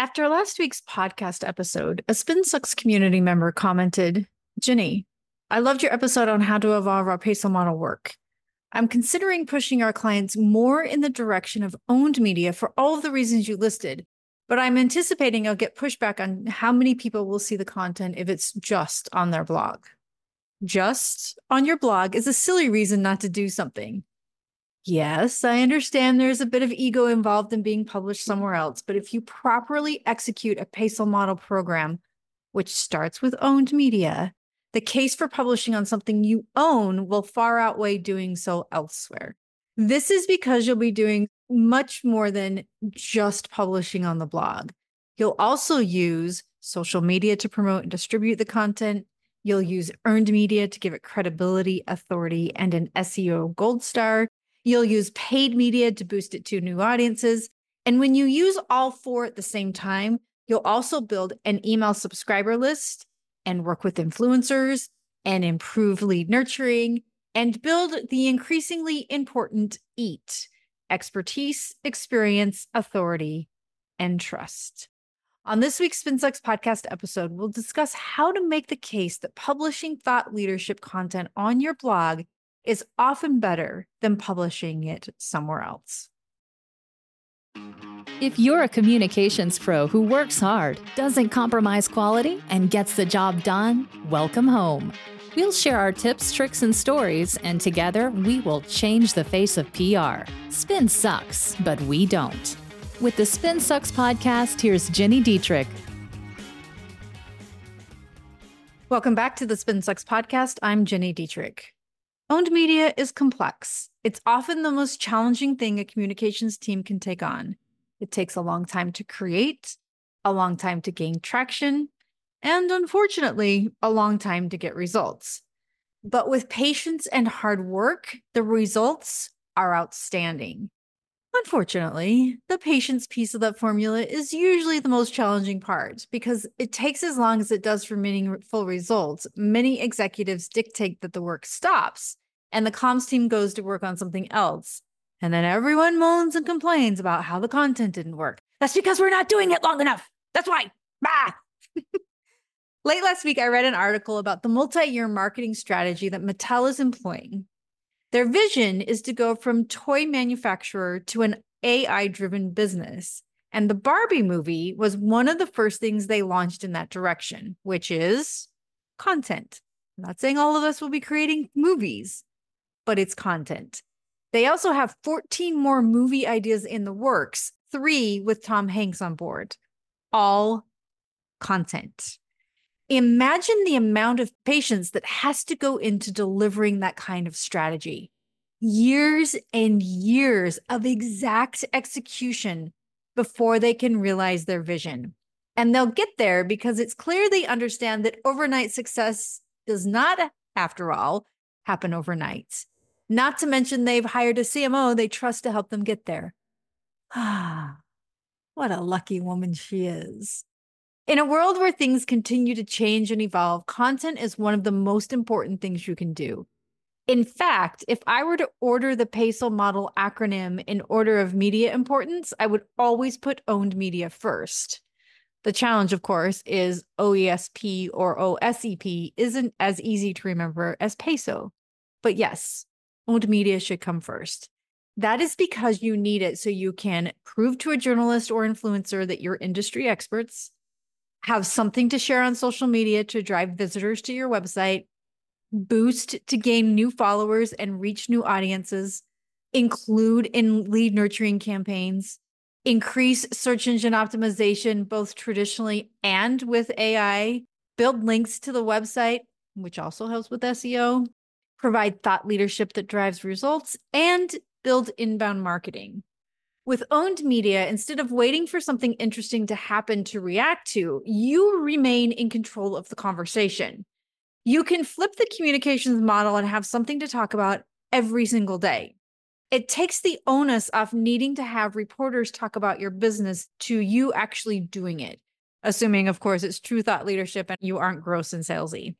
After last week's podcast episode, a Spin Sucks community member commented, Gini, I loved your episode on how to evolve our PESO model work. I'm considering pushing our clients more in the direction of owned media for all of the reasons you listed, but I'm anticipating I'll get pushback on how many people will see the content if it's just on their blog. Just on your blog is a silly reason not to do something. Yes, I understand there's a bit of ego involved in being published somewhere else, but if you properly execute a PESO model program, which starts with owned media, the case for publishing on something you own will far outweigh doing so elsewhere. This is because you'll be doing much more than just publishing on the blog. You'll also use social media to promote and distribute the content. You'll use earned media to give it credibility, authority, and an SEO gold star. You'll use paid media to boost it to new audiences. And when you use all four at the same time, you'll also build an email subscriber list and work with influencers and improve lead nurturing and build the increasingly important EAT expertise, experience, authority, and trust. On this week's SpinSucks podcast episode, we'll discuss how to make the case that publishing thought leadership content on your blog is often better than publishing it somewhere else. If you're a communications pro who works hard, doesn't compromise quality, and gets the job done, welcome home. We'll share our tips, tricks, and stories, and together we will change the face of PR. Spin sucks, but we don't. With the Spin Sucks podcast, here's Gini Dietrich. Welcome back to the Spin Sucks podcast. I'm Gini Dietrich. Owned media is complex. It's often the most challenging thing a communications team can take on. It takes a long time to create, a long time to gain traction, and unfortunately, a long time to get results. But with patience and hard work, the results are outstanding. Unfortunately, the patience piece of that formula is usually the most challenging part because it takes as long as it does for meaningful results. Many executives dictate that the work stops and the comms team goes to work on something else. And then everyone moans and complains about how the content didn't work. That's because we're not doing it long enough. That's why. Bah! Late last week, I read an article about the multi year marketing strategy that Mattel is employing. Their vision is to go from toy manufacturer to an AI driven business. And the Barbie movie was one of the first things they launched in that direction, which is content. I'm not saying all of us will be creating movies, but it's content. They also have 14 more movie ideas in the works, three with Tom Hanks on board, all content. Imagine the amount of patience that has to go into delivering that kind of strategy. Years and years of exact execution before they can realize their vision. And they'll get there because it's clear they understand that overnight success does not, after all, happen overnight. Not to mention, they've hired a CMO they trust to help them get there. Ah, what a lucky woman she is. In a world where things continue to change and evolve, content is one of the most important things you can do. In fact, if I were to order the PESO model acronym in order of media importance, I would always put owned media first. The challenge, of course, is OESP or OSEP isn't as easy to remember as PESO. But yes, owned media should come first. That is because you need it so you can prove to a journalist or influencer that you're industry experts, have something to share on social media to drive visitors to your website, boost to gain new followers and reach new audiences, include in lead nurturing campaigns, increase search engine optimization, both traditionally and with AI, build links to the website, which also helps with SEO, provide thought leadership that drives results, and build inbound marketing. With owned media, instead of waiting for something interesting to happen to react to, you remain in control of the conversation. You can flip the communications model and have something to talk about every single day. It takes the onus off needing to have reporters talk about your business to you actually doing it, assuming, of course, it's true thought leadership and you aren't gross and salesy.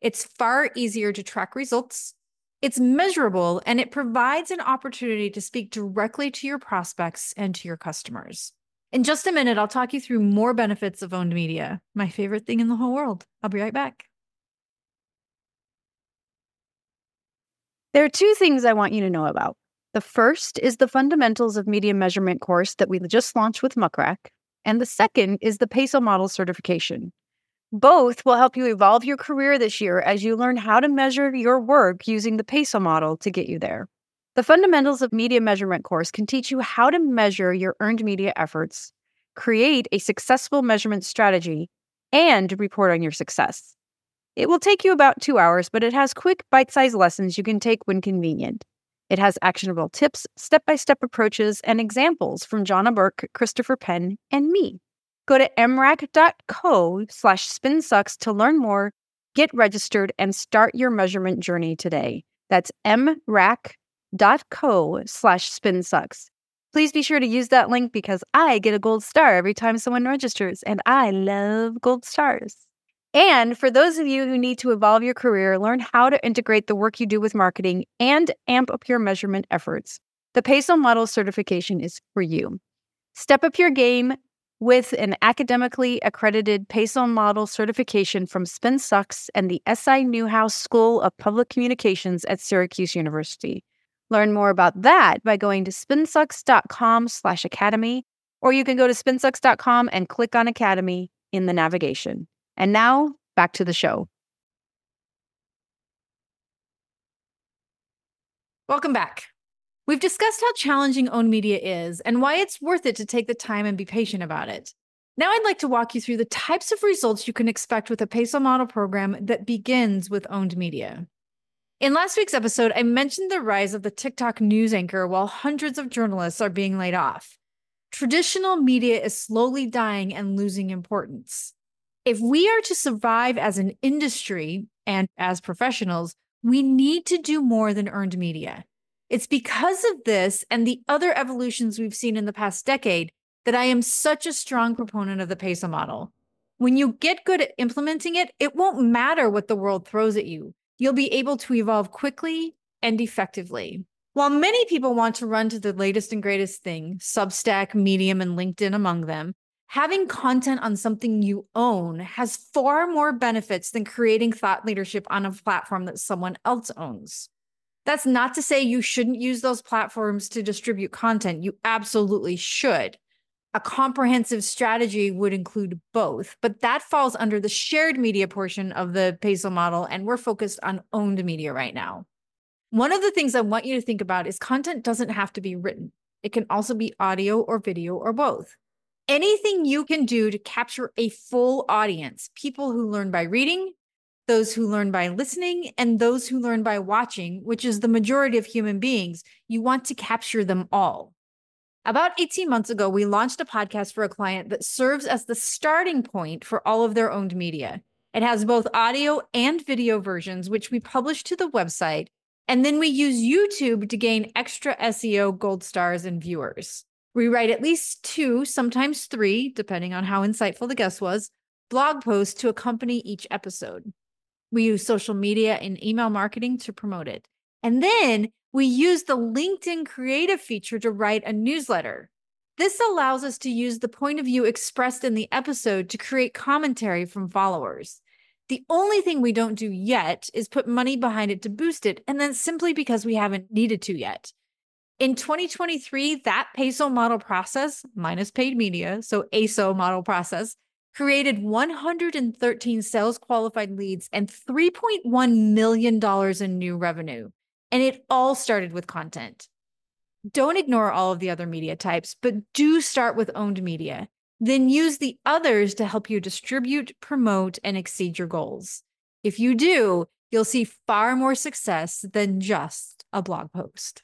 It's far easier to track results, it's measurable and it provides an opportunity to speak directly to your prospects and to your customers. In just a minute, I'll talk you through more benefits of owned media, my favorite thing in the whole world. I'll be right back. There are two things I want you to know about. The first is the Fundamentals of Media Measurement course that we just launched with Muck Rack, and the second is the PESO Model certification. Both will help you evolve your career this year as you learn how to measure your work using the PESO model to get you there. The Fundamentals of Media Measurement course can teach you how to measure your earned media efforts, create a successful measurement strategy, and report on your success. It will take you about two hours, but it has quick, bite sized lessons you can take when convenient. It has actionable tips, step by step approaches, and examples from Johna Burke, Christopher Penn, and me. Go to mrac.co slash spinsucks to learn more, get registered, and start your measurement journey today. That's mrac.co slash spinsucks. Please be sure to use that link because I get a gold star every time someone registers, and I love gold stars. And for those of you who need to evolve your career, learn how to integrate the work you do with marketing and amp up your measurement efforts, the PESO Model certification is for you. Step up your game with an academically accredited PESO model certification from SpinSucks and the SI Newhouse School of Public Communications at Syracuse University. Learn more about that by going to spinsucks.com slash academy, or you can go to spinsucks.com and click on Academy in the navigation. And now back to the show. Welcome back. We've discussed how challenging owned media is and why it's worth it to take the time and be patient about it. Now, I'd like to walk you through the types of results you can expect with a PESO model program that begins with owned media. In last week's episode, I mentioned the rise of the TikTok news anchor while hundreds of journalists are being laid off. Traditional media is slowly dying and losing importance. If we are to survive as an industry and as professionals, we need to do more than earned media. It's because of this and the other evolutions we've seen in the past decade that I am such a strong proponent of the PESO model. When you get good at implementing it, it won't matter what the world throws at you. You'll be able to evolve quickly and effectively. While many people want to run to the latest and greatest thing, Substack, Medium, and LinkedIn among them, having content on something you own has far more benefits than creating thought leadership on a platform that someone else owns. That's not to say you shouldn't use those platforms to distribute content. You absolutely should. A comprehensive strategy would include both, but that falls under the shared media portion of the PESO model, and we're focused on owned media right now. One of the things I want you to think about is content doesn't have to be written, it can also be audio or video or both. Anything you can do to capture a full audience, people who learn by reading, those who learn by listening, and those who learn by watching, which is the majority of human beings, you want to capture them all. About 18 months ago, we launched a podcast for a client that serves as the starting point for all of their owned media. It has both audio and video versions, which we publish to the website. And then we use YouTube to gain extra SEO gold stars and viewers. We write at least two, sometimes three, depending on how insightful the guest was, blog posts to accompany each episode. We use social media and email marketing to promote it. And then we use the LinkedIn creative feature to write a newsletter. This allows us to use the point of view expressed in the episode to create commentary from followers. The only thing we don't do yet is put money behind it to boost it, and then simply because we haven't needed to yet. In 2023, that PESO model process, minus paid media, so ASO model process, created 113 sales qualified leads and $3.1 million in new revenue. And it all started with content. Don't ignore all of the other media types, but do start with owned media. Then use the others to help you distribute, promote, and exceed your goals. If you do, you'll see far more success than just a blog post.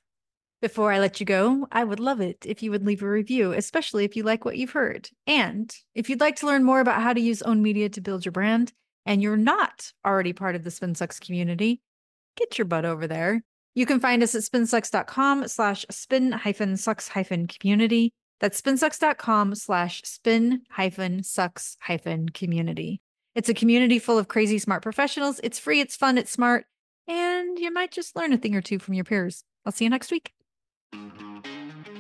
Before I let you go, I would love it if you would leave a review, especially if you like what you've heard. And if you'd like to learn more about how to use own media to build your brand and you're not already part of the SpinSucks community, get your butt over there. You can find us at spinsucks.com slash spin hyphen sucks hyphen community. That's spinsucks.com slash spin hyphen sucks hyphen community. It's a community full of crazy smart professionals. It's free, it's fun, it's smart, and you might just learn a thing or two from your peers. I'll see you next week.